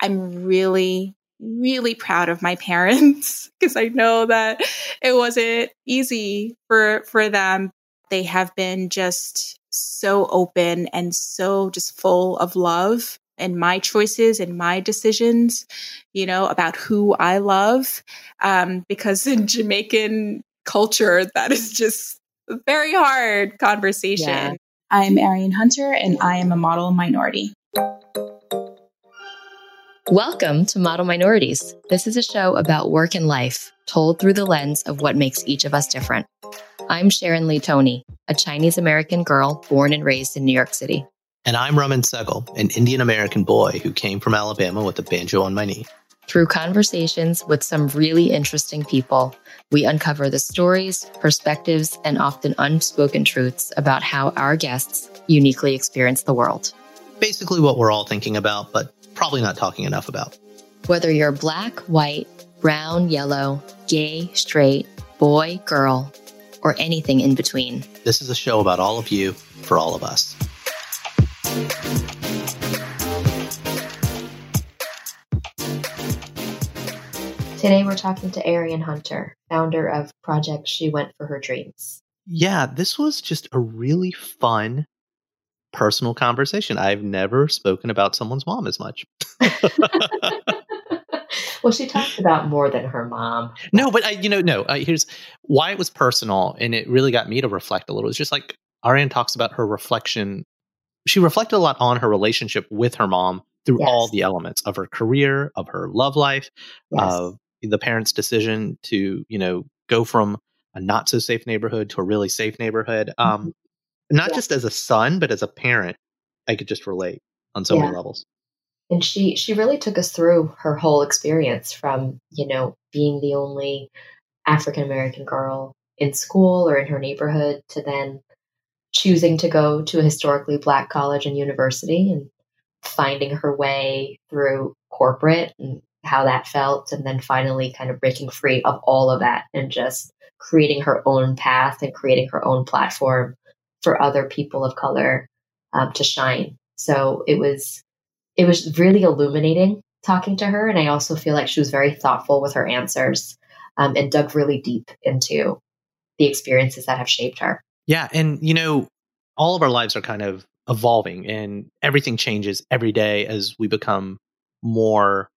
I'm really, really proud of my parents because I know that it wasn't easy for for them. They have been just so open and so just full of love and my choices and my decisions, you know, about who I love. Um, because in Jamaican culture, that is just a very hard conversation. Yeah. I'm Arian Hunter and I am a model minority. Welcome to Model Minorities. This is a show about work and life, told through the lens of what makes each of us different. I'm Sharon Lee Tony, a Chinese American girl born and raised in New York City. And I'm Raman Segal, an Indian American boy who came from Alabama with a banjo on my knee. Through conversations with some really interesting people, we uncover the stories, perspectives, and often unspoken truths about how our guests uniquely experience the world. Basically, what we're all thinking about, but probably not talking enough about. Whether you're black, white, brown, yellow, gay, straight, boy, girl, or anything in between. This is a show about all of you for all of us. Today we're talking to Arian Hunter, founder of Project She Went for Her Dreams. Yeah, this was just a really fun personal conversation. I've never spoken about someone's mom as much. well, she talks about more than her mom. No, but I, you know, no. Uh, here's why it was personal, and it really got me to reflect a little. It's just like Arian talks about her reflection. She reflected a lot on her relationship with her mom through yes. all the elements of her career, of her love life, yes. of the parents' decision to, you know, go from a not so safe neighborhood to a really safe neighborhood. Um, mm-hmm not yeah. just as a son, but as a parent, I could just relate on so yeah. many levels. And she she really took us through her whole experience from, you know, being the only African American girl in school or in her neighborhood to then choosing to go to a historically black college and university and finding her way through corporate and how that felt and then finally kind of breaking free of all of that and just creating her own path and creating her own platform for other people of color um, to shine. So it was it was really illuminating talking to her, and I also feel like she was very thoughtful with her answers um, and dug really deep into the experiences that have shaped her. Yeah, and you know, all of our lives are kind of evolving, and everything changes every day as we become more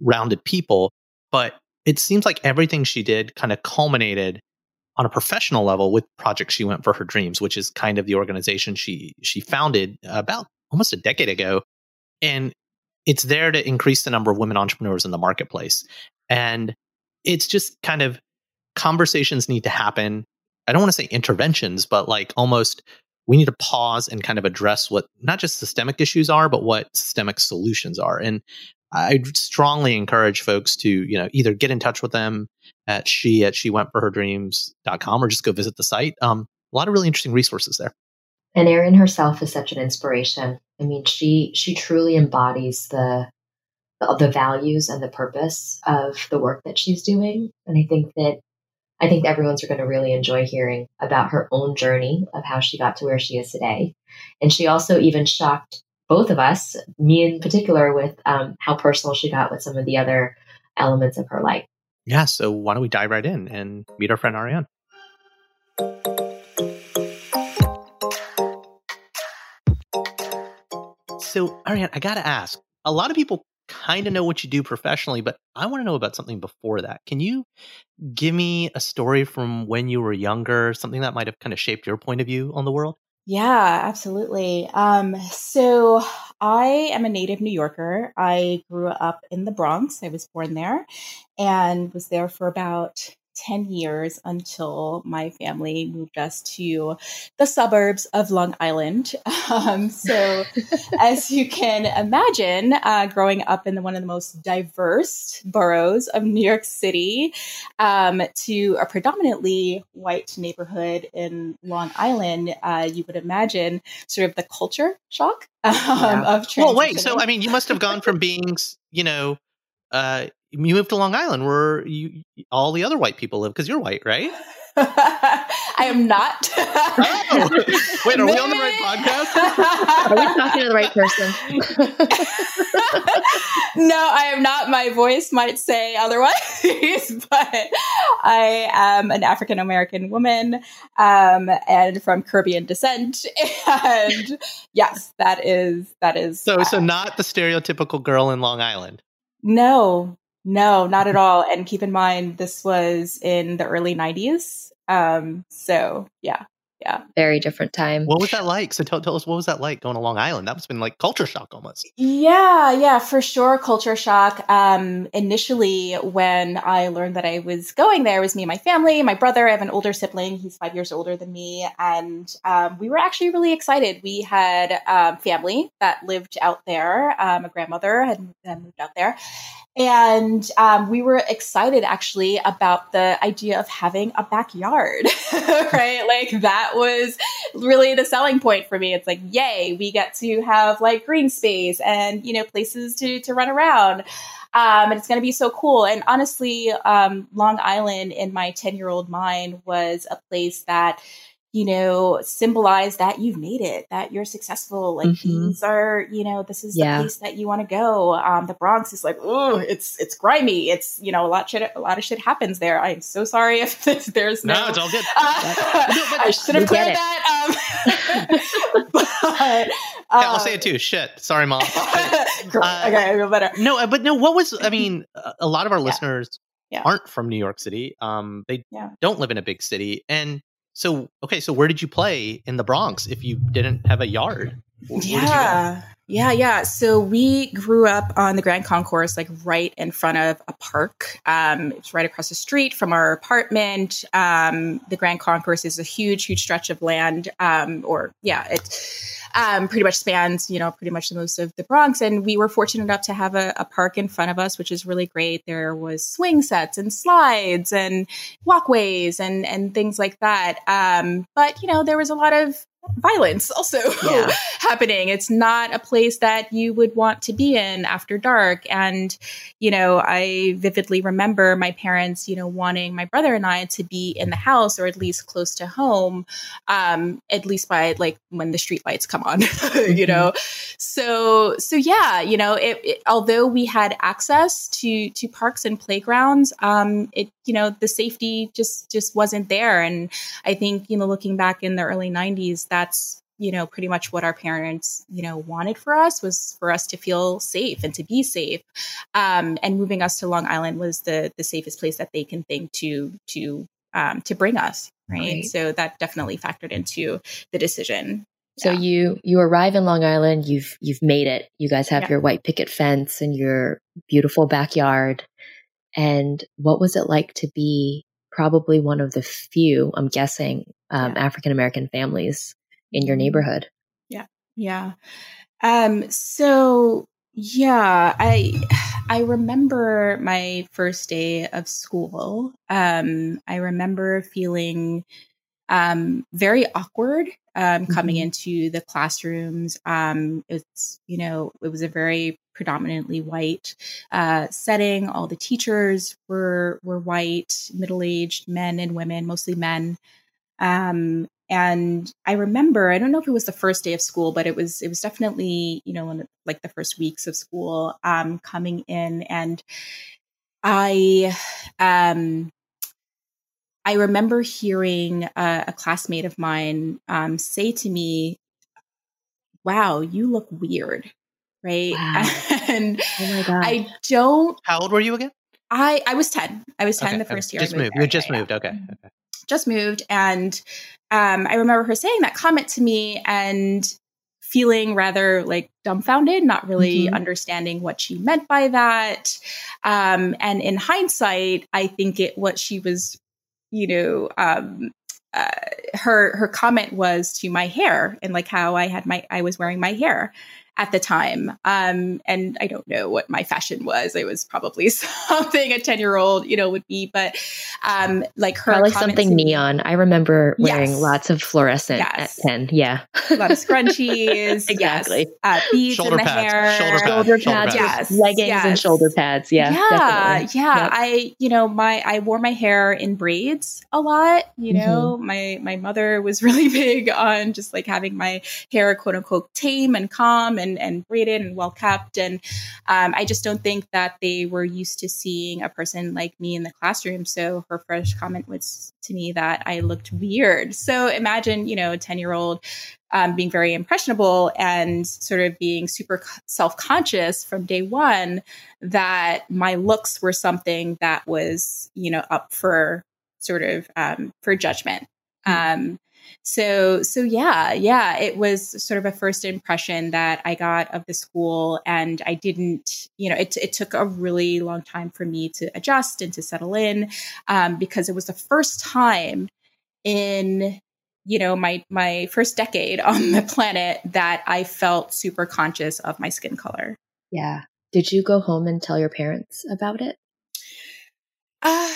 rounded people. But it seems like everything she did kind of culminated on a professional level with Project She Went for Her Dreams, which is kind of the organization she she founded about almost a decade ago. And it's there to increase the number of women entrepreneurs in the marketplace. And it's just kind of conversations need to happen. I don't want to say interventions, but like almost we need to pause and kind of address what not just systemic issues are, but what systemic solutions are. And I strongly encourage folks to, you know, either get in touch with them at she at she went for her or just go visit the site. Um, a lot of really interesting resources there. And Arian herself is such an inspiration. I mean, she she truly embodies the the values and the purpose of the work that she's doing. And I think that I think everyone's going to really enjoy hearing about her own journey of how she got to where she is today. And she also even shocked both of us, me in particular, with um, how personal she got with some of the other elements of her life. Yeah, so why don't we dive right in and meet our friend Ariane? So, Ariane, I got to ask a lot of people kind of know what you do professionally, but I want to know about something before that. Can you give me a story from when you were younger, something that might have kind of shaped your point of view on the world? Yeah, absolutely. Um, so I am a native New Yorker. I grew up in the Bronx. I was born there and was there for about 10 years until my family moved us to the suburbs of Long Island. Um, so, as you can imagine, uh, growing up in the, one of the most diverse boroughs of New York City um, to a predominantly white neighborhood in Long Island, uh, you would imagine sort of the culture shock um, yeah. of Well, wait. So, I mean, you must have gone from being, you know, uh, you moved to Long Island where you all the other white people live because you're white, right? I am not. oh. Wait, are Maybe. we on the right podcast? are we talking to the right person? no, I am not. My voice might say otherwise, but I am an African American woman um, and from Caribbean descent. And yes, that is that is so. Uh, so not the stereotypical girl in Long Island. No, no, not at all. And keep in mind, this was in the early 90s. Um, so, yeah, yeah. Very different time. What was that like? So tell, tell us, what was that like going to Long Island? That must have been like culture shock almost. Yeah, yeah, for sure. Culture shock. Um, initially, when I learned that I was going there, it was me and my family, my brother. I have an older sibling. He's five years older than me. And um, we were actually really excited. We had um, family that lived out there. Um, a grandmother had, had moved out there. And um, we were excited actually about the idea of having a backyard, right? Like that was really the selling point for me. It's like, yay, we get to have like green space and, you know, places to, to run around. Um, and it's going to be so cool. And honestly, um, Long Island in my 10 year old mind was a place that you know, symbolize that you've made it, that you're successful. Like mm-hmm. these are, you know, this is yeah. the place that you want to go. Um, the Bronx is like, oh, it's it's grimy. It's you know, a lot shit, a lot of shit happens there. I'm so sorry if there's no. No, it's all good. Uh, no, I should have cleared that. Um, but, uh, I'll say it too. Shit, sorry, mom. uh, okay, I feel better. No, uh, but no. What was? I mean, a lot of our yeah. listeners. Yeah. aren't from New York City. Um, they don't live in a big city, and so okay, so where did you play in the Bronx if you didn't have a yard? Yeah. Yeah, yeah. So we grew up on the Grand Concourse, like right in front of a park. Um, it's right across the street from our apartment. Um, the Grand Concourse is a huge, huge stretch of land, um, or yeah, it um, pretty much spans, you know, pretty much the most of the Bronx. And we were fortunate enough to have a, a park in front of us, which is really great. There was swing sets and slides and walkways and and things like that. Um, but you know, there was a lot of violence also yeah. happening. It's not a place that you would want to be in after dark. And, you know, I vividly remember my parents, you know, wanting my brother and I to be in the house or at least close to home, um, at least by like when the street lights come on, mm-hmm. you know? So, so yeah, you know, it, it, although we had access to, to parks and playgrounds, um, it, you know, the safety just, just wasn't there. And I think, you know, looking back in the early nineties, that's you know pretty much what our parents you know wanted for us was for us to feel safe and to be safe um, and moving us to long island was the the safest place that they can think to to um, to bring us right? right? so that definitely factored into the decision so yeah. you you arrive in long island you've you've made it you guys have yeah. your white picket fence and your beautiful backyard and what was it like to be probably one of the few i'm guessing um, yeah. african american families in your mm-hmm. neighborhood. Yeah. Yeah. Um, so yeah, I I remember my first day of school. Um, I remember feeling um, very awkward um, coming mm-hmm. into the classrooms. Um, it's you know it was a very predominantly white uh, setting. All the teachers were were white, middle aged men and women, mostly men. Um, and i remember i don't know if it was the first day of school but it was it was definitely you know in like the first weeks of school um coming in and i um i remember hearing a, a classmate of mine um say to me wow you look weird right wow. and oh i don't how old were you again i i was 10 i was 10 okay. the first year just moved, moved. you just moved okay mm-hmm. okay just moved and um, I remember her saying that comment to me and feeling rather like dumbfounded, not really mm-hmm. understanding what she meant by that. Um, and in hindsight, I think it what she was you know, um, uh, her her comment was to my hair and like how I had my I was wearing my hair at the time. Um, and I don't know what my fashion was. It was probably something a 10 year old, you know, would be, but um, like her. Probably something neon. I remember wearing yes. lots of fluorescent yes. at 10. Yeah. A lot of scrunchies. exactly. Yes. Uh, beads shoulder in the pads, hair. Shoulder, shoulder pads. pads. Yes. Leggings yes. and shoulder pads. Yeah. Yeah. Definitely. Yeah. Yep. I, you know, my, I wore my hair in braids a lot, you mm-hmm. know, mm-hmm. my, my mother was really big on just like having my hair quote unquote tame and calm and, and braided and well kept. And um, I just don't think that they were used to seeing a person like me in the classroom. So her first comment was to me that I looked weird. So imagine, you know, a 10 year old um, being very impressionable and sort of being super self conscious from day one that my looks were something that was, you know, up for sort of um, for judgment. Mm-hmm. Um, so so yeah yeah it was sort of a first impression that i got of the school and i didn't you know it, it took a really long time for me to adjust and to settle in um, because it was the first time in you know my my first decade on the planet that i felt super conscious of my skin color. Yeah. Did you go home and tell your parents about it? Uh,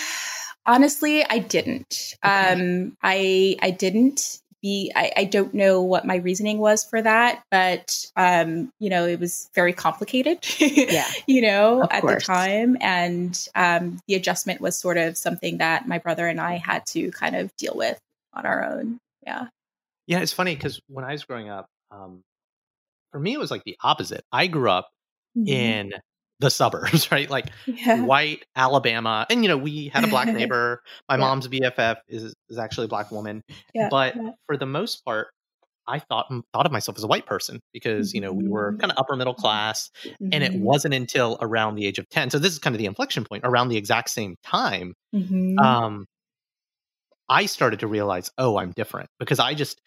Honestly, I didn't. Okay. Um, I I didn't be. I, I don't know what my reasoning was for that, but um, you know, it was very complicated. yeah, you know, of at course. the time, and um, the adjustment was sort of something that my brother and I had to kind of deal with on our own. Yeah. Yeah, it's funny because when I was growing up, um, for me, it was like the opposite. I grew up mm-hmm. in the suburbs, right? Like yeah. white Alabama. And you know, we had a black neighbor. My yeah. mom's BFF is is actually a black woman. Yeah. But for the most part, I thought thought of myself as a white person because you know we were mm-hmm. kind of upper middle class, mm-hmm. and it mm-hmm. wasn't until around the age of ten. So this is kind of the inflection point around the exact same time. Mm-hmm. Um, I started to realize, oh, I'm different because I just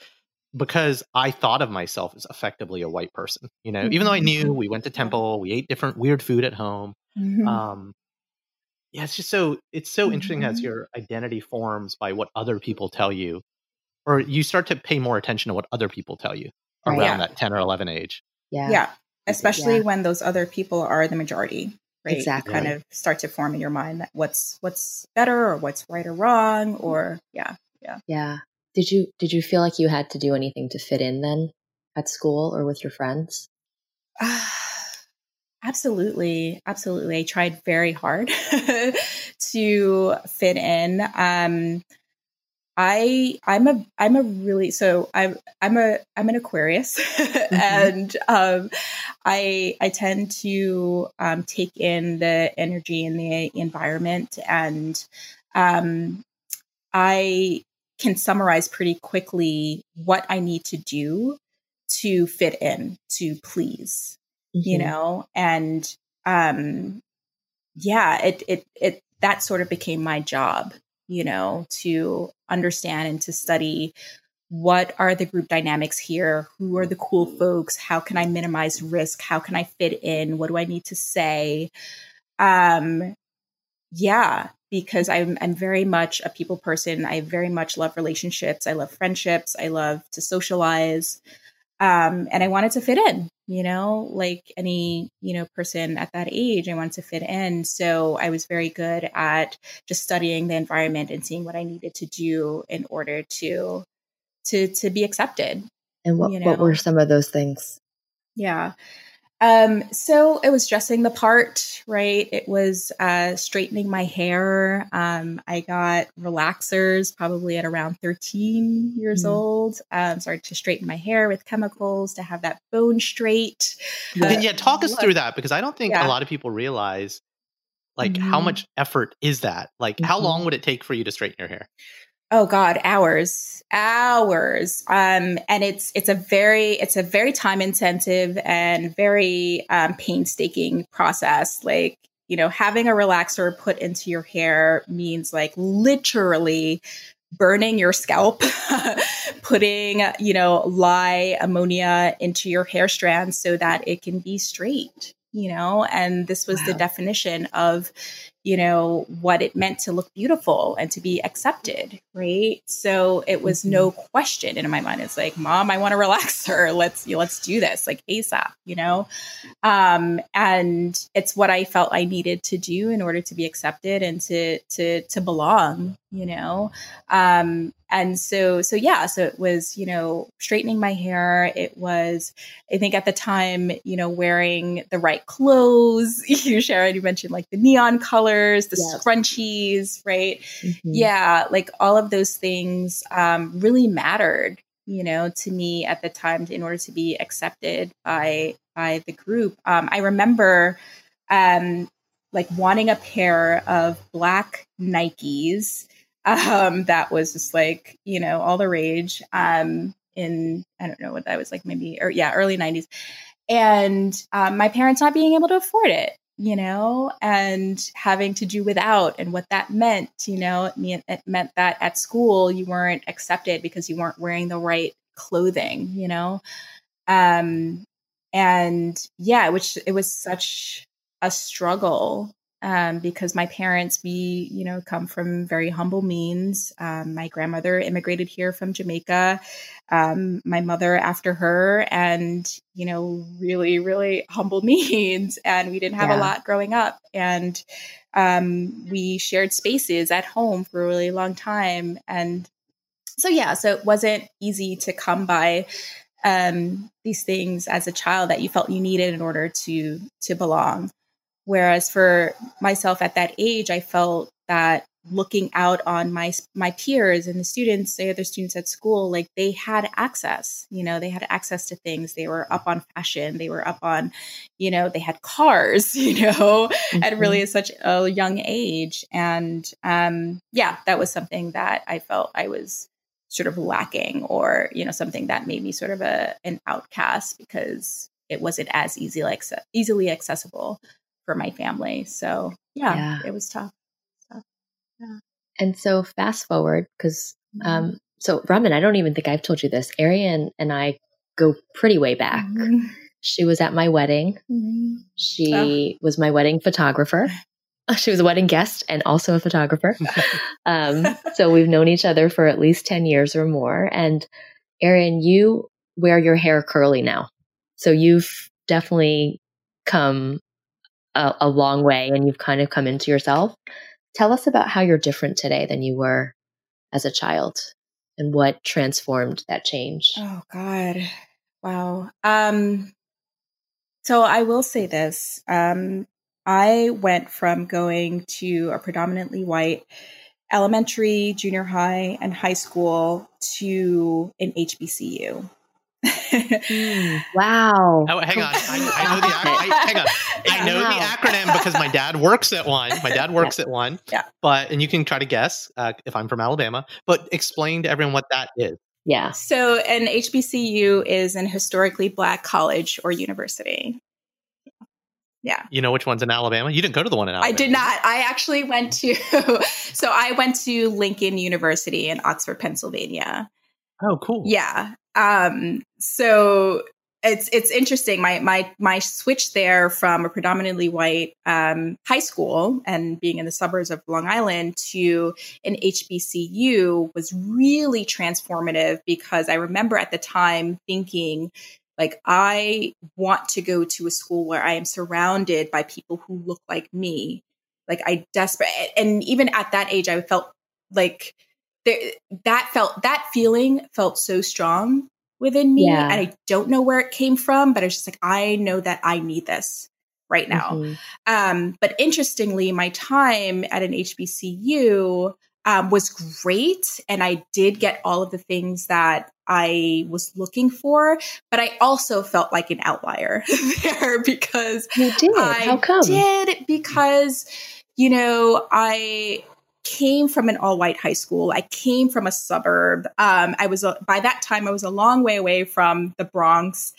because I thought of myself as effectively a white person, you know, mm-hmm. even though I knew mm-hmm. we went to temple, we ate different weird food at home. Mm-hmm. Um, yeah, it's just so it's so mm-hmm. interesting as your identity forms by what other people tell you, or you start to pay more attention to what other people tell you around yeah. that ten or eleven age. Yeah, yeah, especially yeah. when those other people are the majority. Right? Exactly. You kind of start to form in your mind that what's what's better or what's right or wrong, or yeah, yeah, yeah. Did you did you feel like you had to do anything to fit in then at school or with your friends? Uh, absolutely, absolutely. I tried very hard to fit in. Um, I I'm a I'm a really so I'm I'm a I'm an Aquarius mm-hmm. and um, I I tend to um, take in the energy in the environment and um, I can summarize pretty quickly what I need to do to fit in, to please, mm-hmm. you know, and um, yeah, it it it that sort of became my job, you know, to understand and to study what are the group dynamics here? Who are the cool folks? How can i minimize risk? How can i fit in? What do i need to say? Um yeah because I'm I'm very much a people person. I very much love relationships. I love friendships. I love to socialize. Um, and I wanted to fit in, you know, like any, you know, person at that age, I wanted to fit in. So I was very good at just studying the environment and seeing what I needed to do in order to to to be accepted. And what you know? what were some of those things? Yeah. Um, so it was dressing the part, right? It was uh, straightening my hair. Um, I got relaxers probably at around 13 years mm. old. Um, started to straighten my hair with chemicals to have that bone straight. Yeah, uh, yeah talk us through that because I don't think yeah. a lot of people realize like mm-hmm. how much effort is that? Like, mm-hmm. how long would it take for you to straighten your hair? Oh god hours hours. Um and it's it's a very it's a very time intensive and very um, painstaking process. Like you know having a relaxer put into your hair means like literally burning your scalp putting you know lye ammonia into your hair strands so that it can be straight you know and this was wow. the definition of you know, what it meant to look beautiful and to be accepted, right? So it was mm-hmm. no question in my mind. It's like, mom, I want to relax her. Let's you know, let's do this like ASAP, you know? Um, and it's what I felt I needed to do in order to be accepted and to to to belong, you know? Um, and so so yeah so it was you know straightening my hair it was i think at the time you know wearing the right clothes you sharon you mentioned like the neon colors the yes. scrunchies right mm-hmm. yeah like all of those things um, really mattered you know to me at the time in order to be accepted by by the group um, i remember um, like wanting a pair of black nikes um, that was just like you know all the rage um, in I don't know what that was like maybe or yeah early '90s, and um, my parents not being able to afford it, you know, and having to do without, and what that meant, you know, it, mean, it meant that at school you weren't accepted because you weren't wearing the right clothing, you know, um, and yeah, which it was such a struggle um, because my parents, we, you know, come from very humble means. Um, my grandmother immigrated here from Jamaica, um, my mother after her, and, you know, really, really humble means. And we didn't have yeah. a lot growing up. And um, we shared spaces at home for a really long time. And so, yeah, so it wasn't easy to come by um, these things as a child that you felt you needed in order to to belong. Whereas for myself at that age, I felt that looking out on my my peers and the students, the other students at school, like they had access. You know, they had access to things. They were up on fashion. They were up on, you know, they had cars. You know, mm-hmm. at really such a young age, and um, yeah, that was something that I felt I was sort of lacking, or you know, something that made me sort of a an outcast because it wasn't as easy like easily accessible for my family. So yeah, yeah. it was tough. tough. Yeah. And so fast forward because mm-hmm. um, so Raman, I don't even think I've told you this. Arian and I go pretty way back. Mm-hmm. She was at my wedding. Mm-hmm. She oh. was my wedding photographer. She was a wedding guest and also a photographer. um, so we've known each other for at least 10 years or more. And Arian, you wear your hair curly now. So you've definitely come a, a long way and you've kind of come into yourself. Tell us about how you're different today than you were as a child and what transformed that change. Oh God. Wow. Um so I will say this. Um I went from going to a predominantly white elementary, junior high, and high school to an HBCU mm, wow. Oh, hang on. I, I know the I, hang on. I know wow. the acronym because my dad works at one. My dad works yeah. at one. Yeah. But and you can try to guess uh, if I'm from Alabama. But explain to everyone what that is. Yeah. So an HBCU is an historically black college or university. Yeah. You know which one's in Alabama? You didn't go to the one in Alabama. I did not. I actually went to so I went to Lincoln University in Oxford, Pennsylvania. Oh, cool. Yeah. Um, so it's it's interesting. My my my switch there from a predominantly white um, high school and being in the suburbs of Long Island to an HBCU was really transformative because I remember at the time thinking like I want to go to a school where I am surrounded by people who look like me. Like I desperate and even at that age I felt like there, that felt that feeling felt so strong within me yeah. and i don't know where it came from but it's just like i know that i need this right now mm-hmm. um, but interestingly my time at an hbcu um, was great and i did get all of the things that i was looking for but i also felt like an outlier there because you did I how come did because you know i came from an all white high school. I came from a suburb. Um, I was, by that time, I was a long way away from the Bronx.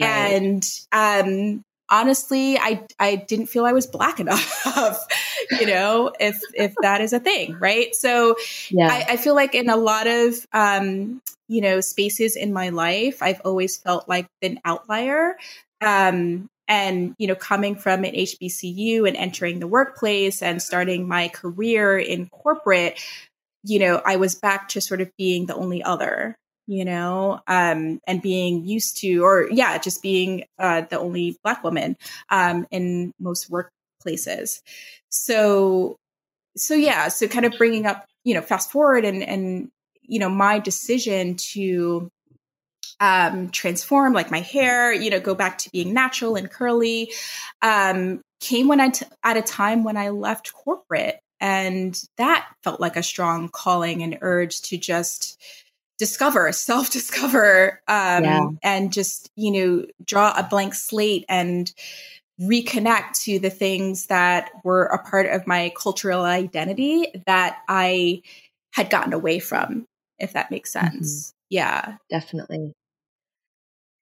Right. And, um, honestly, I, I didn't feel I was black enough, you know, if, if that is a thing. Right. So yeah. I, I feel like in a lot of, um, you know, spaces in my life, I've always felt like an outlier. Um, and you know coming from an hbcu and entering the workplace and starting my career in corporate you know i was back to sort of being the only other you know um and being used to or yeah just being uh the only black woman um in most workplaces. So so yeah so kind of bringing up you know fast forward and and you know my decision to um, transform, like my hair, you know, go back to being natural and curly, um, came when I t- at a time when I left corporate, and that felt like a strong calling and urge to just discover, self discover, um, yeah. and just you know draw a blank slate and reconnect to the things that were a part of my cultural identity that I had gotten away from, if that makes mm-hmm. sense. Mm-hmm. Yeah, definitely.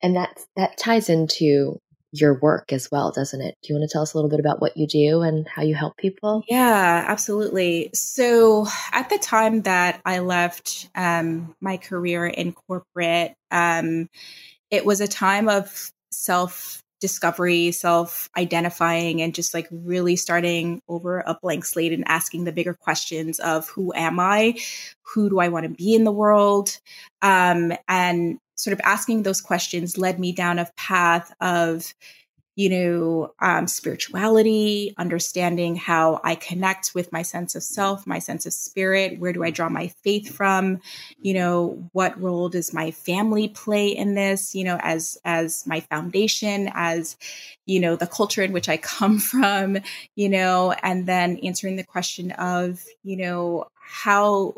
And that that ties into your work as well, doesn't it? Do you want to tell us a little bit about what you do and how you help people? Yeah, absolutely. So, at the time that I left um, my career in corporate, um, it was a time of self discovery, self identifying, and just like really starting over a blank slate and asking the bigger questions of who am I? Who do I want to be in the world? Um, and sort of asking those questions led me down a path of you know um, spirituality understanding how i connect with my sense of self my sense of spirit. Where do i draw my faith from? You know what role does my family play in this? You know as as my foundation as you know the culture in which i come from you know and then answering the question of you know how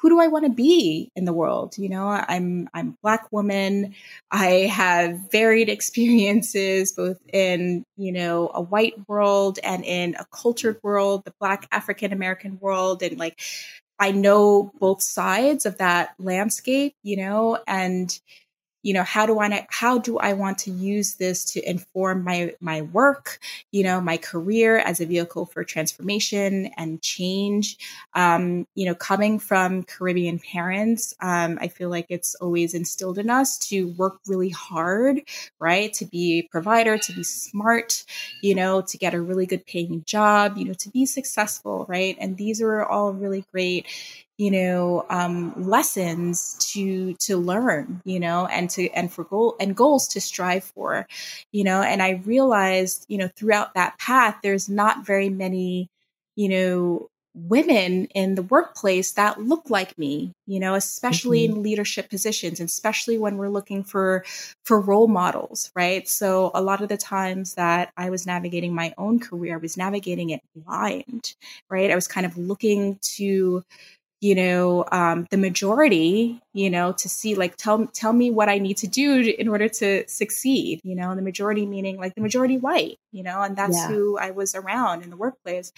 who do I want to be in the world? You know, I'm I'm black woman. I have varied experiences both in, you know, a white world and in a cultured world, the black African American world and like I know both sides of that landscape, you know, and you know how do i how do i want to use this to inform my my work you know my career as a vehicle for transformation and change? Um, you know coming from caribbean parents um, i feel like it's always instilled in us to work really hard right? To be a provider to be smart you know to get a really good paying job you know to be successful right? And these are all really great you know um, lessons to to learn you know and to and for goal and goals to strive for you know and i realized you know throughout that path there's not very many you know women in the workplace that look like me you know especially mm-hmm. in leadership positions especially when we're looking for for role models right so a lot of the times that i was navigating my own career i was navigating it blind right i was kind of looking to you know um, the majority you know to see like tell tell me what i need to do in order to succeed you know the majority meaning like the majority white you know and that's yeah. who i was around in the workplace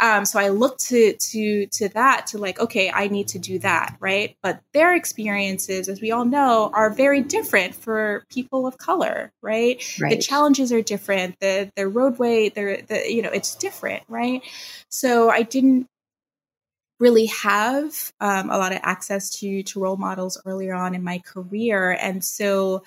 um, so i looked to to to that to like okay i need to do that right but their experiences as we all know are very different for people of color right, right. the challenges are different the the roadway the, the you know it's different right so i didn't really have um, a lot of access to to role models earlier on in my career. And so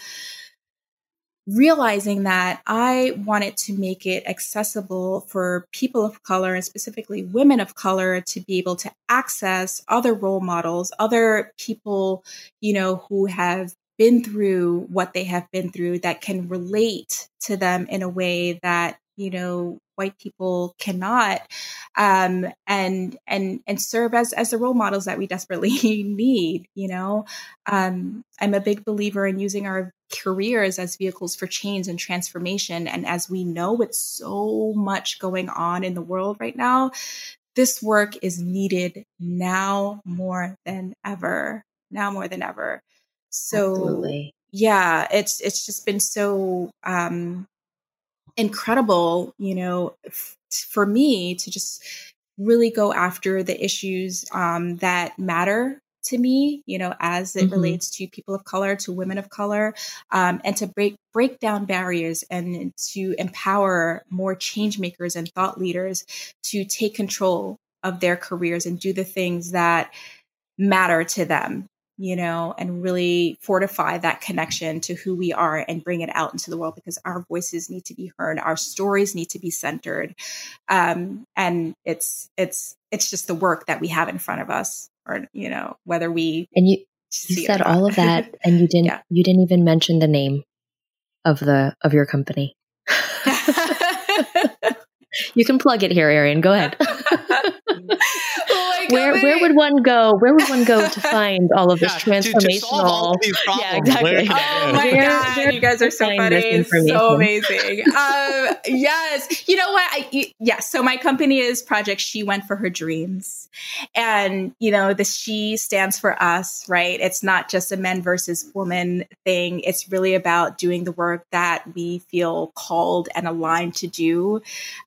realizing that i wanted to make it accessible for people of color and specifically women of color to be able to access other role models other people you know who have been through what they have been through that can relate to them in a way that you know white people cannot um, and and and serve as as the role models that we desperately need you know um, i'm a big believer in using our careers as vehicles for change and transformation and as we know with so much going on in the world right now this work is needed now more than ever now more than ever so Absolutely. yeah it's it's just been so um incredible, you know, f- for me to just really go after the issues um, that matter to me, you know, as it mm-hmm. relates to people of color, to women of color, um, and to break break down barriers and to empower more change makers and thought leaders to take control of their careers and do the things that matter to them you know, and really fortify that connection to who we are and bring it out into the world because our voices need to be heard, our stories need to be centered, um, and it's it's it's just the work that we have in front of us, or you know, whether we and you you said all of that, and you didn't yeah. you didn't even mention the name of the of your company. you can plug it here, Arian. Go ahead. Where where would one go? Where would one go to find all of this yeah, transformational? To, to yeah, exactly. Oh my where, god, where you guys are so funny. So amazing. um, yes, you know what? I, yes. So my company is Project She Went for Her Dreams, and you know the She stands for us, right? It's not just a men versus woman thing. It's really about doing the work that we feel called and aligned to do.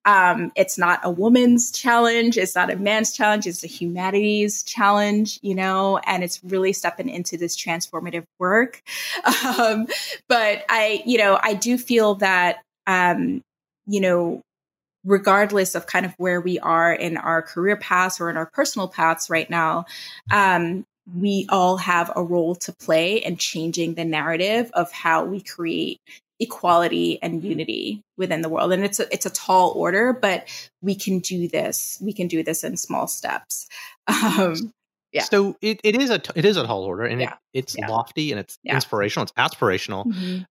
Um, it's not a woman's challenge. It's not a man's challenge. It's a humanities challenge, you know, and it's really stepping into this transformative work. Um, but I, you know, I do feel that, um, you know, regardless of kind of where we are in our career paths or in our personal paths right now, um, we all have a role to play in changing the narrative of how we create equality and unity within the world and it's a, it's a tall order but we can do this we can do this in small steps um, yeah. So it, it is a it is a tall order, and yeah. it, it's yeah. lofty and it's yeah. inspirational. It's aspirational. Mm-hmm.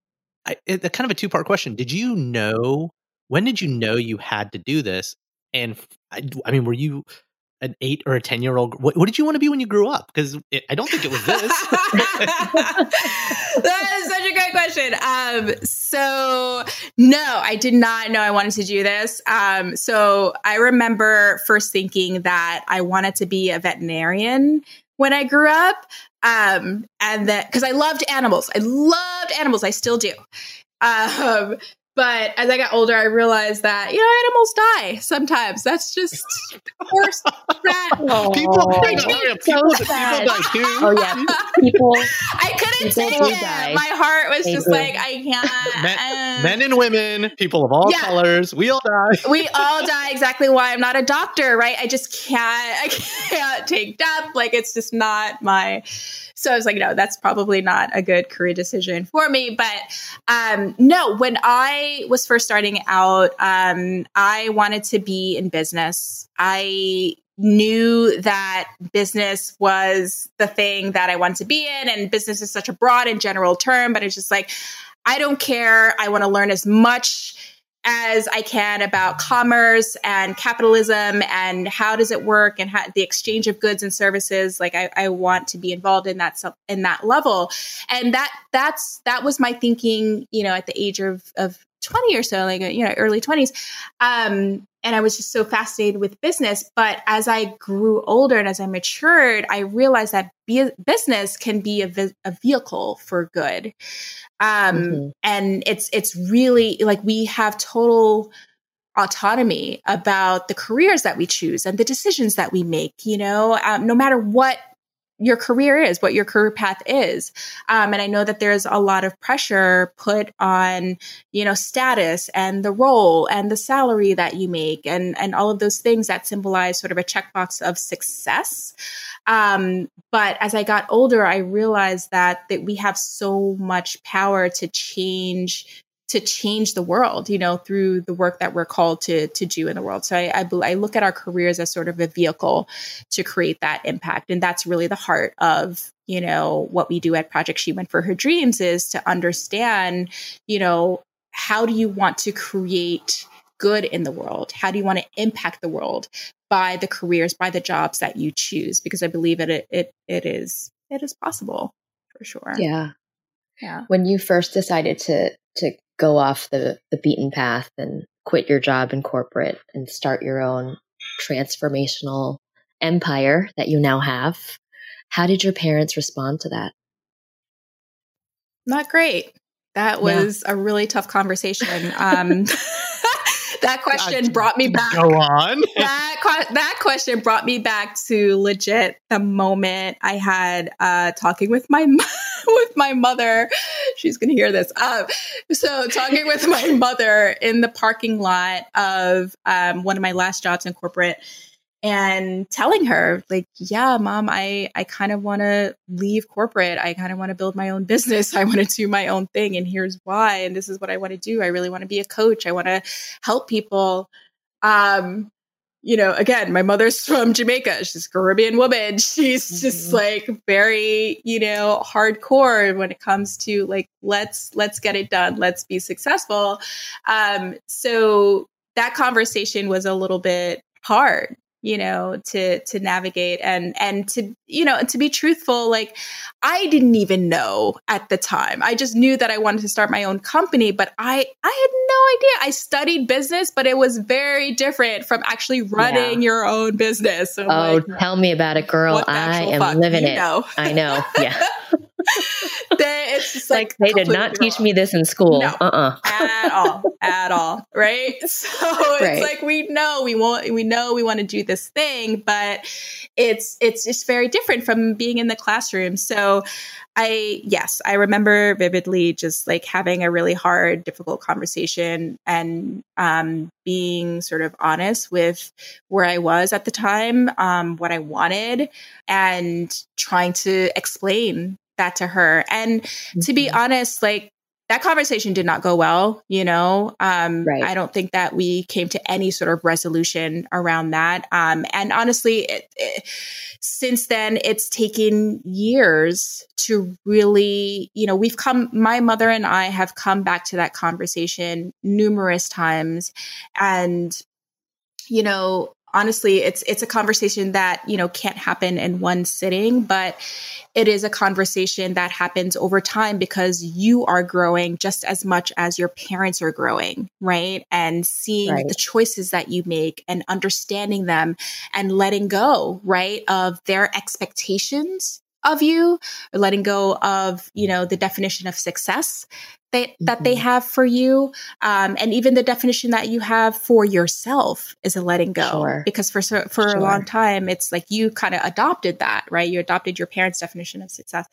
I, it, kind of a two part question. Did you know when did you know you had to do this? And I, I mean, were you an eight or a 10 year old what, what, did you want to be when you grew up? Because i don't think it was this. That is such a great question. Um, so no i did not know i wanted to do this. Um, so i remember first thinking that i wanted to be a veterinarian when i grew up um, and that because i loved animals. I loved animals. I still do. Um, but as I got older, I realized that you know animals die sometimes. That's just course that people, people, people, so sad. people die too. Oh yeah, people. I couldn't take it. Die. My heart was they just do. like I can't. Men, um, men, and women, people of all yeah. colors, we all die. we all die. Exactly why I'm not a doctor, right? I just can't. I can't take death. Like it's just not my so I was like, no, that's probably not a good career decision for me. But um, no, when I was first starting out, um, I wanted to be in business. I knew that business was the thing that I wanted to be in, and business is such a broad and general term, but it's just like, I don't care. I want to learn as much as I can about commerce and capitalism and how does it work and how, the exchange of goods and services. Like I, I want to be involved in that in that level, and that that's that was my thinking. You know, at the age of of 20 or so, like, you know, early 20s. Um, and I was just so fascinated with business. But as I grew older and as I matured, I realized that business can be a, vi- a vehicle for good. Um, mm-hmm. And it's, it's really like we have total autonomy about the careers that we choose and the decisions that we make, you know, um, no matter what your career is, what your career path is. Um, and I know that there's a lot of pressure put on, you know, status and the role and the salary that you make and, and all of those things that symbolize sort of a checkbox of success. Um, but as I got older, I realized that, that we have so much power to change to change the world, you know, through the work that we're called to to do in the world. So I, I, I look at our careers as sort of a vehicle to create that impact, and that's really the heart of you know what we do at Project She Went for Her Dreams is to understand, you know, how do you want to create good in the world? How do you want to impact the world by the careers, by the jobs that you choose? Because I believe it it it is it is possible for sure. Yeah. Yeah. When you first decided to to go off the, the beaten path and quit your job in corporate and start your own transformational empire that you now have. How did your parents respond to that? Not great. That was yeah. a really tough conversation. Um, that question brought me back. Go on. that that question brought me back to legit the moment I had uh, talking with my with my mother. She's gonna hear this. Um, so talking with my mother in the parking lot of um, one of my last jobs in corporate, and telling her like yeah mom i i kind of want to leave corporate. I kind of want to build my own business. I want to do my own thing and here's why and this is what i want to do. I really want to be a coach. I want to help people. Um you know again my mother's from jamaica. She's a caribbean woman. She's mm-hmm. just like very you know hardcore when it comes to like let's let's get it done. Let's be successful. Um so that conversation was a little bit hard you know to to navigate and and to you know to be truthful like i didn't even know at the time. I just knew that i wanted to start my own company but i i had no idea. I studied business but it was very different from actually running yeah. your own business. So oh like, tell me about it girl. i am living it. know. i know. Yeah it's just like, like they did not teach wrong. me this in school. No, uh-uh. at all, at all. Right. So right. it's like we know we want we know we want to do this thing, but it's it's just very different from being in the classroom. So I yes, I remember vividly just like having a really hard, difficult conversation and um, being sort of honest with where I was at the time, um, what I wanted, and trying to explain that to her. And mm-hmm. to be mm-hmm. honest, like that conversation did not go well, you know. Um, right. I don't think that we came to any sort of resolution around that. Um, and honestly, it, it, since then, it's taken years to really, you know, we've come, my mother and I have come back to that conversation numerous times. And, you know, honestly it's it's a conversation that you know can't happen in one sitting but it is a conversation that happens over time because you are growing just as much as your parents are growing right and seeing right. the choices that you make and understanding them and letting go right of their expectations of you or letting go of you know the definition of success that, mm-hmm. that they mm-hmm. have for you. Um, and even the definition that you have for yourself is a letting go. Sure. Because for, for sure. a long time, it's like you kind of adopted that, right? You adopted your parents' definition of success.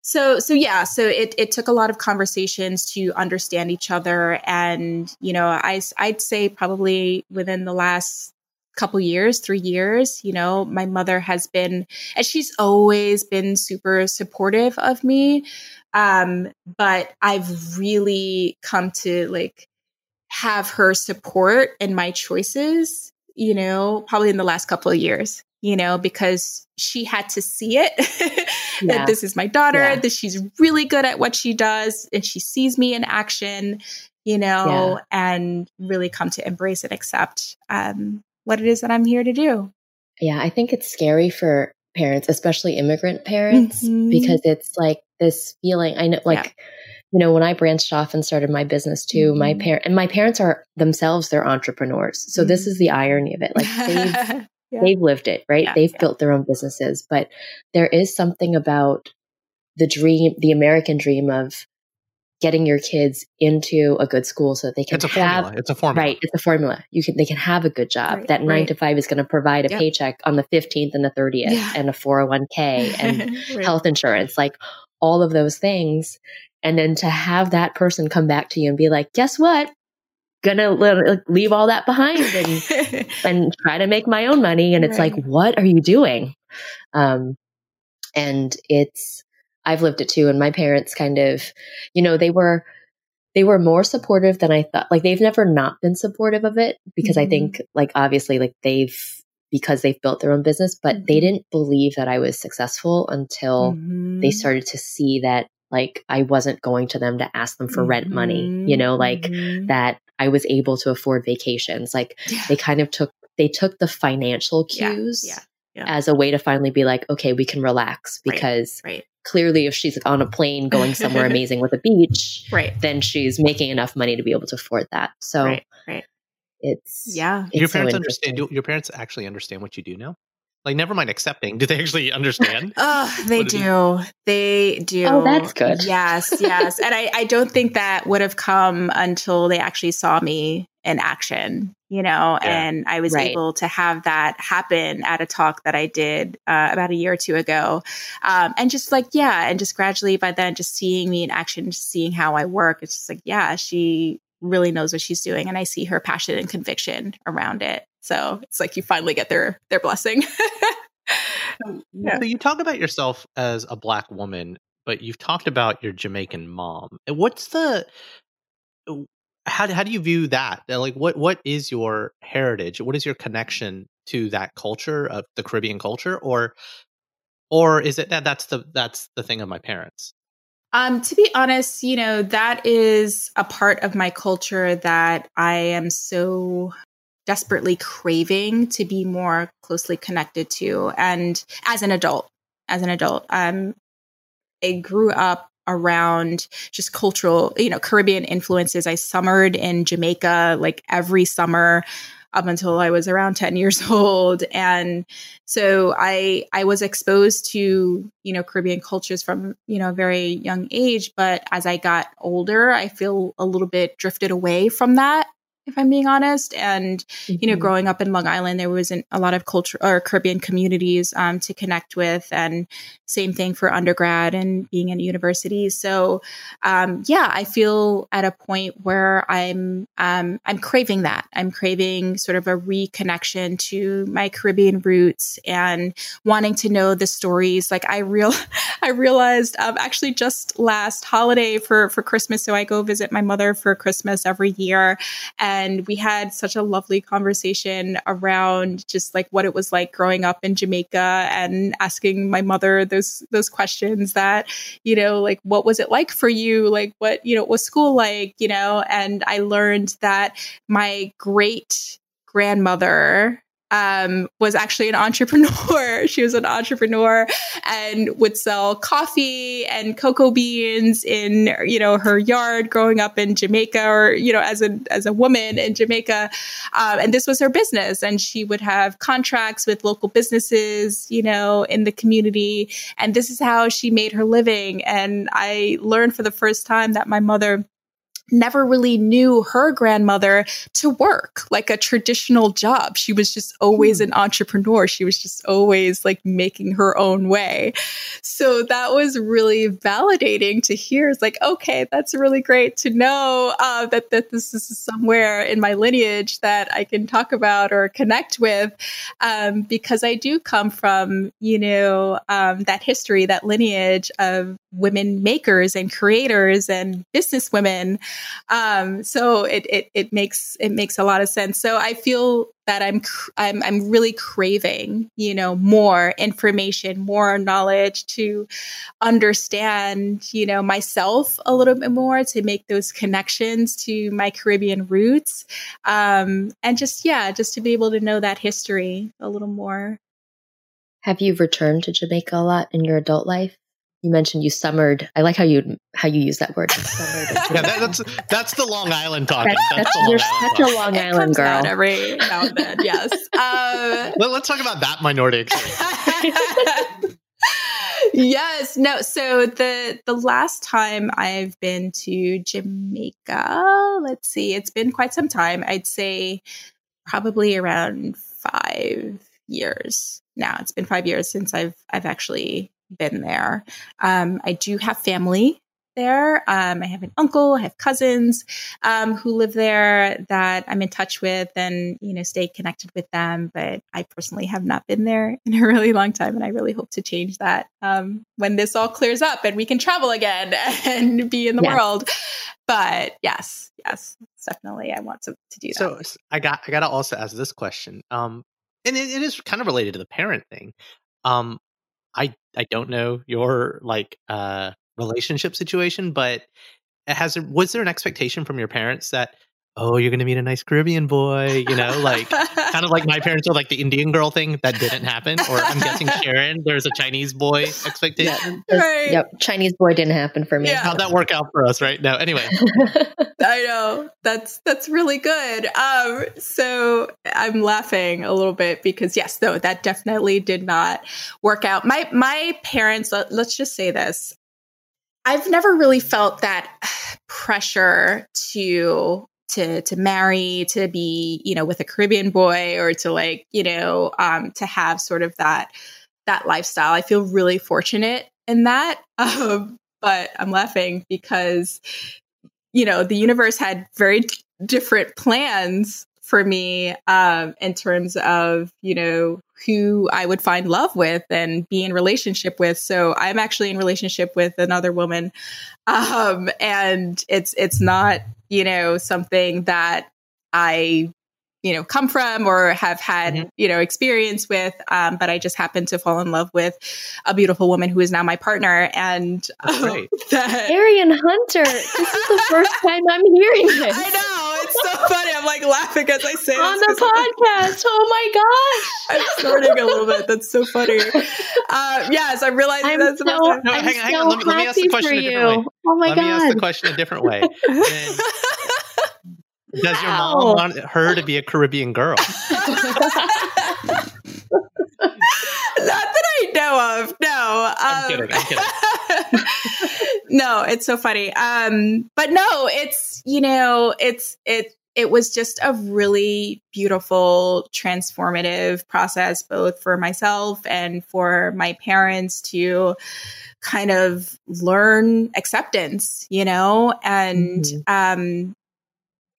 So, so yeah, so it, it took a lot of conversations to understand each other. And, you know, I, I'd say probably within the last couple years, three years, you know, my mother has been, and she's always been super supportive of me. Um, but I've really come to like have her support in my choices, you know, probably in the last couple of years, you know, because she had to see it yeah. that this is my daughter, yeah. that she's really good at what she does, and she sees me in action, you know, yeah. and really come to embrace and accept um, what it is that I'm here to do. Yeah, I think it's scary for parents, especially immigrant parents, mm-hmm. because it's like this feeling. I know, like, yeah. you know, when I branched off and started my business too, mm-hmm. my parent and my parents are themselves they're entrepreneurs. So mm-hmm. this is the irony of it. Like they've yeah. they've lived it, right? Yeah, they've built their own businesses, but there is something about the dream, the American dream of getting your kids into a good school so that they can it's a have formula. it's a formula. Right it's a formula. You can they can have a good job. Right, that nine to five is going to provide a yep. paycheck on the 15th and the 30th yeah. and a 401k and right. health insurance like all of those things. And then to have that person come back to you and be like guess what? Gonna leave all that behind and and try to make my own money. And it's like what are you doing? Um and it's I've lived it too. And my parents kind of, you know, they were, they were more supportive than I thought. Like they've never not been supportive of it because mm-hmm. I think like obviously like they've, because they've built their own business, but mm-hmm. they didn't believe that I was successful until mm-hmm. they started to see that like I wasn't going to them to ask them for rent money, you know, like mm-hmm. that I was able to afford vacations. Like yeah. they kind of took, they took the financial cues. Yeah. Yeah. Yeah. as a way to finally be like, okay, we can relax because right, right clearly if she's on a plane going somewhere amazing with a beach right. then she's making enough money to be able to afford that. So right, right. it's yeah. it's your parents so understand do your parents actually understand what you do now like never mind accepting do they actually understand oh they do they do oh that's good yes yes and I, I don't think that would have come until they actually saw me in action you know, yeah. and I was right. able to have that happen at a talk that I did uh, about a year or two ago. Um, and just like, yeah, and just gradually by then, just seeing me in action, just seeing how I work, it's just like, yeah, she really knows what she's doing. And I see her passion and conviction around it. So it's like you finally get their their blessing. yeah. So you talk about yourself as a black woman, but you've talked about your Jamaican mom. What's the how how do you view that? Like what what is your heritage? What is your connection to that culture of the Caribbean culture or or is it that that's the that's the thing of my parents? Um, to be honest, you know, that is a part of my culture that I am so desperately craving to be more closely connected to. And as an adult, as an adult, um, I grew up around just cultural, you know, Caribbean influences. I summered in Jamaica like every summer up until I was around 10 years old. And so I I was exposed to, you know, Caribbean cultures from, you know, a very young age. But as I got older, I feel a little bit drifted away from that if I'm being honest. And, mm-hmm. you know, mm-hmm. growing up in Long Island, there wasn't a lot of culture or Caribbean communities um, to connect with. And same thing for undergrad and being in university. So, um, yeah, I feel at a point where I'm, um, I'm craving that. I'm craving sort of a reconnection to my Caribbean roots and wanting to know the stories. Like I real, I realized um, actually just last holiday for, for Christmas. So I go visit my mother for Christmas every year. And and we had such a lovely conversation around just like what it was like growing up in Jamaica and asking my mother those those questions that, you know, like what was it like for you? Like what, you know, was school like, you know? And I learned that my great grandmother um, was actually an entrepreneur. she was an entrepreneur and would sell coffee and cocoa beans in, you know, her yard growing up in Jamaica or, you know, as a, as a woman in Jamaica. Um, and this was her business. And she would have contracts with local businesses, you know, in the community. And this is how she made her living. And I learned for the first time that my mother never really knew her grandmother to work like a traditional job. She was just always hmm. an entrepreneur. She was just always like making her own way. So that was really validating to hear. It's like, okay, that's really great to know uh, that, that this is somewhere in my lineage that I can talk about or connect with um, because I do come from, you know, um, that history, that lineage of women makers and creators and business women um, so it, it it makes it makes a lot of sense. So I feel that I'm I'm I'm really craving, you know, more information, more knowledge to understand, you know, myself a little bit more, to make those connections to my Caribbean roots, um, and just yeah, just to be able to know that history a little more. Have you returned to Jamaica a lot in your adult life? You mentioned you summered. I like how you how you use that word. yeah, that, that's that's the Long Island talking. That's, that's, that's you're such a Long it Island girl. every now and then, yes. Uh, Let, us talk about that minority experience. yes, no. So the the last time I've been to Jamaica, let's see, it's been quite some time. I'd say probably around five years now. It's been five years since I've I've actually been there. Um, I do have family there. Um, I have an uncle, I have cousins um, who live there that I'm in touch with and, you know, stay connected with them. But I personally have not been there in a really long time. And I really hope to change that um, when this all clears up and we can travel again and be in the yes. world. But yes, yes, definitely. I want to, to do that. So I got, I got to also ask this question. Um, and it, it is kind of related to the parent thing. Um, I I don't know your like uh relationship situation, but has was there an expectation from your parents that oh, you're going to meet a nice Caribbean boy, you know, like kind of like my parents were like the Indian girl thing that didn't happen. Or I'm guessing Sharon, there's a Chinese boy expectation. Yeah, right. Yep. Chinese boy didn't happen for me. Yeah. How'd that work out for us, right? No, anyway. I know. That's that's really good. Um, so I'm laughing a little bit because yes, though, that definitely did not work out. My my parents, let, let's just say this. I've never really felt that pressure to to to marry to be you know with a caribbean boy or to like you know um to have sort of that that lifestyle. I feel really fortunate in that um but i'm laughing because you know the universe had very different plans for me um, in terms of you know who I would find love with and be in relationship with. So I'm actually in relationship with another woman, um, and it's it's not you know something that I you know come from or have had mm-hmm. you know experience with. Um, but i just happened to fall in love with a beautiful woman who is now my partner. And um, that arian hunter this is the first time i'm hearing this. i know. it's so funny. I'm like laughing as i say on the podcast. Oh my gosh. I'm snorting a little bit. That's so funny. Uh, yes i'm realizing I'm that's so, no, I'm hang on, hang on. Let, me, let me ask the question a different way. Oh my let god let me ask the question a different way. Does wow. your mom want her to be a Caribbean girl? Not that I know of. No. Um, I'm kidding. I'm kidding. no, it's so funny. Um, but no, it's you know, it's it it was just a really beautiful, transformative process, both for myself and for my parents to kind of learn acceptance, you know, and mm-hmm. um,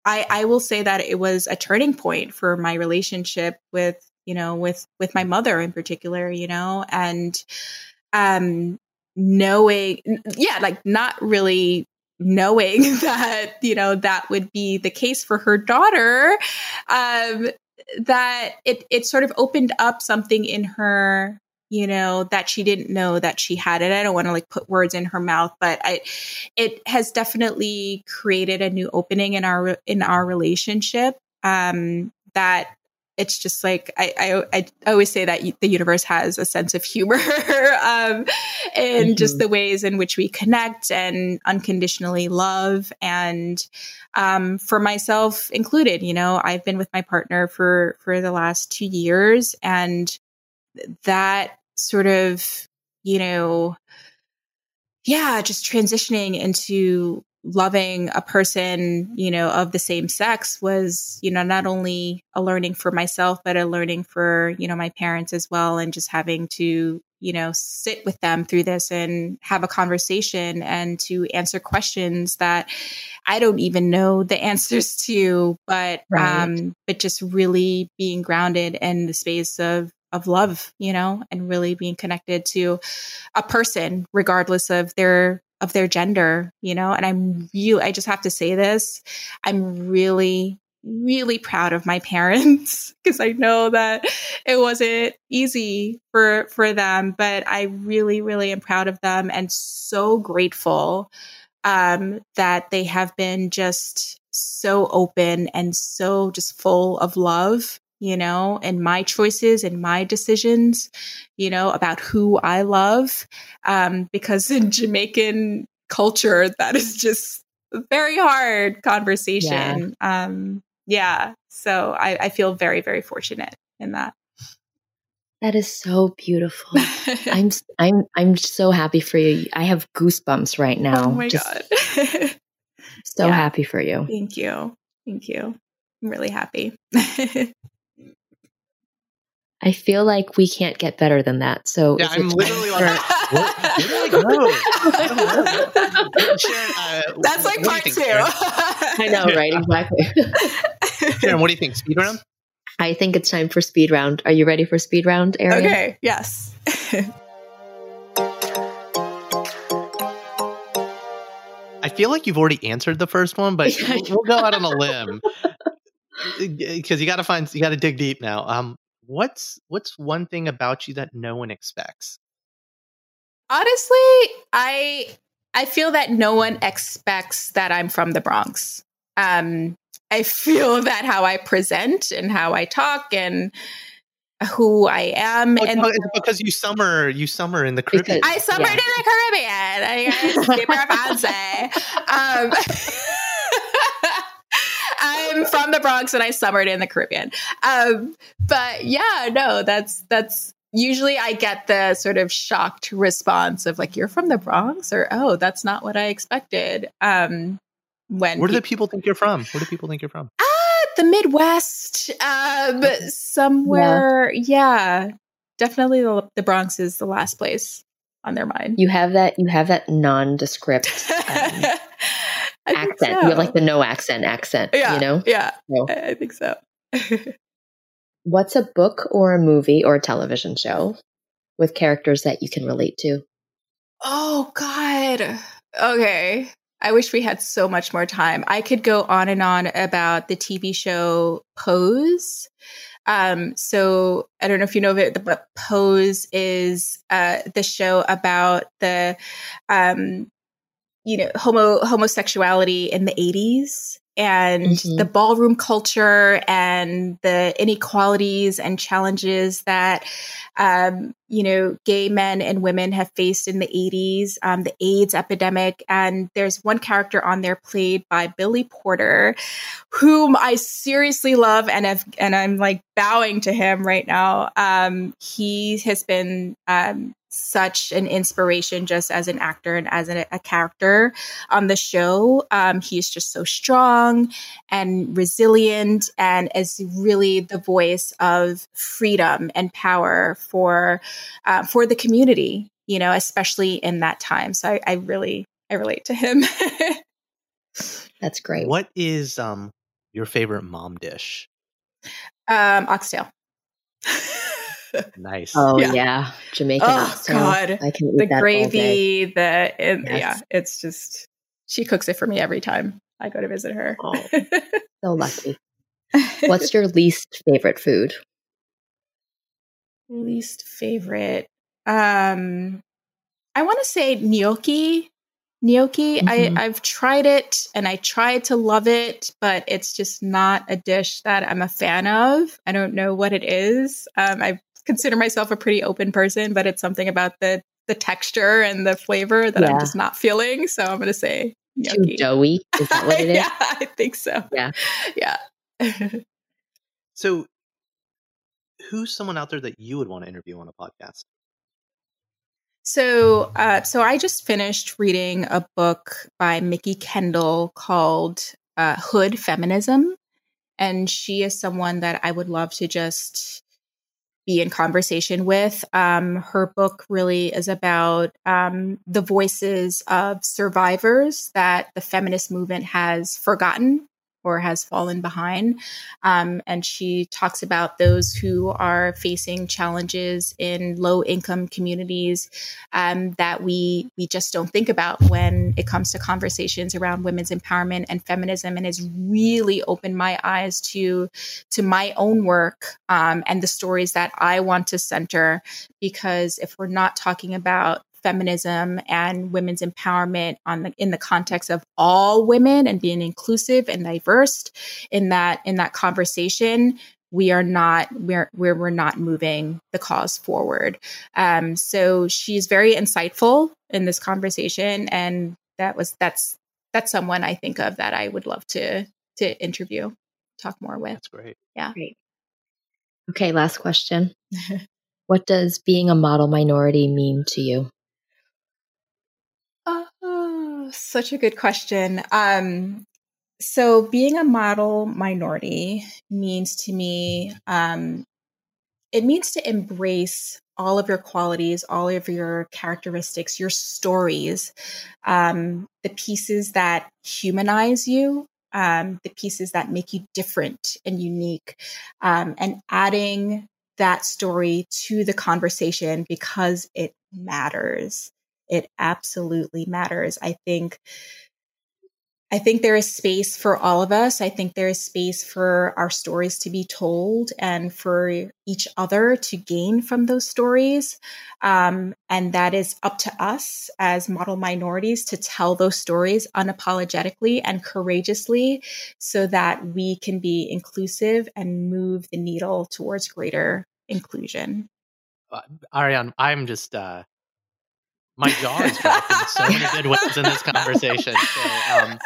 I, I will say that it was a turning point for my relationship with, you know, with, with my mother in particular, you know, and, um, knowing, yeah, like not really knowing that, you know, that would be the case for her daughter, um, that it, it sort of opened up something in her you know, that she didn't know that she had it. I don't want to like put words in her mouth, but I, it has definitely created a new opening in our in our relationship. Um, that it's just like I, I, I always say that the universe has a sense of humor, um, and mm-hmm. just the ways in which we connect and unconditionally love. And um, for myself included, you know, I've been with my partner for for the last two years, and that sort of, you know, yeah, just transitioning into loving a person, you know, of the same sex was, you know, not only a learning for myself, but a learning for, you know, my parents as well. And just having to, you know, sit with them through this and have a conversation and to answer questions that I don't even know the answers to, but, right. um, but just really being grounded in the space of of love, you know, and really being connected to a person regardless of their of their gender, you know. And I'm really I just have to say this. I'm really really proud of my parents because I know that it wasn't easy for for them, but I really really am proud of them and so grateful um that they have been just so open and so just full of love you know, and my choices and my decisions, you know, about who I love. Um, because in Jamaican culture, that is just a very hard conversation. Yeah. Um, yeah. So I, I feel very, very fortunate in that. That is so beautiful. I'm I'm I'm so happy for you. I have goosebumps right now. Oh my Just god. so yeah. happy for you. Thank you. Thank you. I'm really happy. I feel like we can't get better than that. So yeah, I'm literally like, where, where did I go? Sharon, uh, That's like part think, two. I know, right? Exactly. Sharon, what do you think? Speed round? I think it's time for speed round. Are you ready for speed round, Arian? Okay. Yes. I feel like you've already answered the first one, but we'll, we'll go out on a limb because you got to find you got to dig deep now. Um, what's what's one thing about you that no one expects? Honestly, I I feel that no one expects that I'm from the Bronx. Um, I feel that how I present and how I talk and who I am, oh, and because you summer, you summer in the Caribbean. I summered yeah. in the Caribbean. I super fancy. Um, I'm from the Bronx and I summered in the Caribbean. Um, but yeah, no, that's that's usually I get the sort of shocked response of like, "You're from the Bronx," or "Oh, that's not what I expected." Um, when where do pe- the people think you're from? Where do people think you're from? Ah, the Midwest, um, somewhere. Yeah. yeah, definitely the, the Bronx is the last place on their mind. You have that. You have that nondescript. Um, accent. So. You have like the no accent accent. Yeah. You know? Yeah. So. I think so. What's a book or a movie or a television show with characters that you can relate to? Oh, God. Okay. I wish we had so much more time. I could go on and on about the TV show Pose. Um, so I don't know if you know of it, but Pose is uh, the show about the, um, you know, homo homosexuality in the eighties and mm-hmm. the ballroom culture and the inequalities and challenges that um, you know gay men and women have faced in the 80s um, the aids epidemic and there's one character on there played by billy porter whom i seriously love and have, and i'm like bowing to him right now um, he has been um, such an inspiration just as an actor and as a, a character on the show. Um, he's just so strong and resilient and is really the voice of freedom and power for uh, for the community. You know, especially in that time. So I, I really I relate to him. That's great. What is um your favorite mom dish? Um, oxtail. nice. Oh yeah, yeah. Jamaican. Oh God, I can eat that. the gravy. The it, yes. yeah, it's just she cooks it for me every time I go to visit her. Oh, so lucky. What's your least favorite food? Least favorite. Um, I want to say gnocchi. Gnocchi. Mm-hmm. I, I've tried it and I tried to love it, but it's just not a dish that I'm a fan of. I don't know what it is. Um, I've consider myself a pretty open person, but it's something about the the texture and the flavor that yeah. I'm just not feeling. So I'm going to say gnocchi. Too doughy. Is that what it is? yeah, I think so. Yeah. Yeah. so, who's someone out there that you would want to interview on a podcast? So, uh, so I just finished reading a book by Mikki Kendall called uh, Hood Feminism, and she is someone that I would love to just be in conversation with. Um, her book really is about um, the voices of survivors that the feminist movement has forgotten or has fallen behind. Um, and she talks about those who are facing challenges in low income communities um, that we we just don't think about when it comes to conversations around women's empowerment and feminism. And has really opened my eyes to to my own work um, and the stories that I want to center. Because if we're not talking about feminism and women's empowerment on the in the context of all women and being inclusive and diverse in that in that conversation we are not we're we're, we're not moving the cause forward. Um, so she's very insightful in this conversation and that was that's that's someone i think of that i would love to to interview talk more with. That's great. Yeah. Great. Okay last question. What does being a model minority mean to you such a good question. Um, so, being a model minority means to me, um, it means to embrace all of your qualities, all of your characteristics, your stories, um, the pieces that humanize you, um, the pieces that make you different and unique, um, and adding that story to the conversation because it matters it absolutely matters. I think I think there is space for all of us. I think there is space for our stories to be told and for each other to gain from those stories. Um, and that is up to us as model minorities to tell those stories unapologetically and courageously so that we can be inclusive and move the needle towards greater inclusion. Uh, Arian, I'm just uh, my jaw is dropped in so many good ways in this conversation. So, um,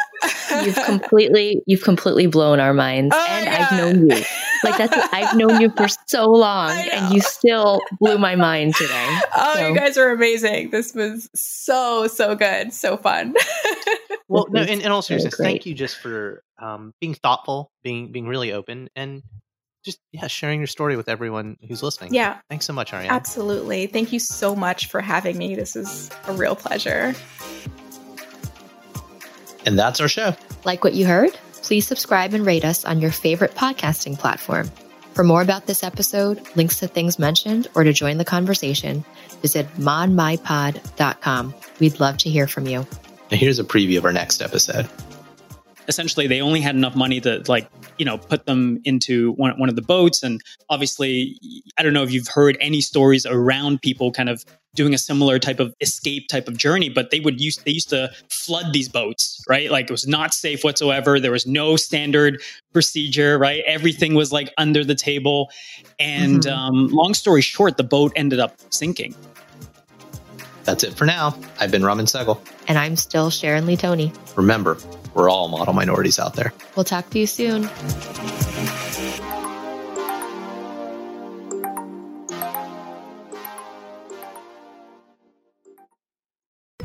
you've completely you've completely blown our minds, oh and I've known you. Like that's I've known you for so long, and you still blew my mind today. Oh, so. you guys are amazing! This was so so good, so fun. well, no, in, in all seriousness, thank you just for um, being thoughtful, being being really open, and just yeah sharing your story with everyone who's listening. Yeah. Thanks so much arian. Absolutely. Thank you so much for having me. This is a real pleasure. And that's our show. Like what you heard? Please subscribe and rate us on your favorite podcasting platform. For more about this episode, links to things mentioned, or to join the conversation, visit modmypod.com. We'd love to hear from you. And here's a preview of our next episode essentially they only had enough money to like you know put them into one, one of the boats and obviously i don't know if you've heard any stories around people kind of doing a similar type of escape type of journey but they would use they used to flood these boats right like it was not safe whatsoever there was no standard procedure right everything was like under the table and mm-hmm. um, long story short the boat ended up sinking that's it for now. I've been Raman Sehgal. And I'm still Sharon Lee Thony. Remember, we're all model minorities out there. We'll talk to you soon.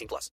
18 plus.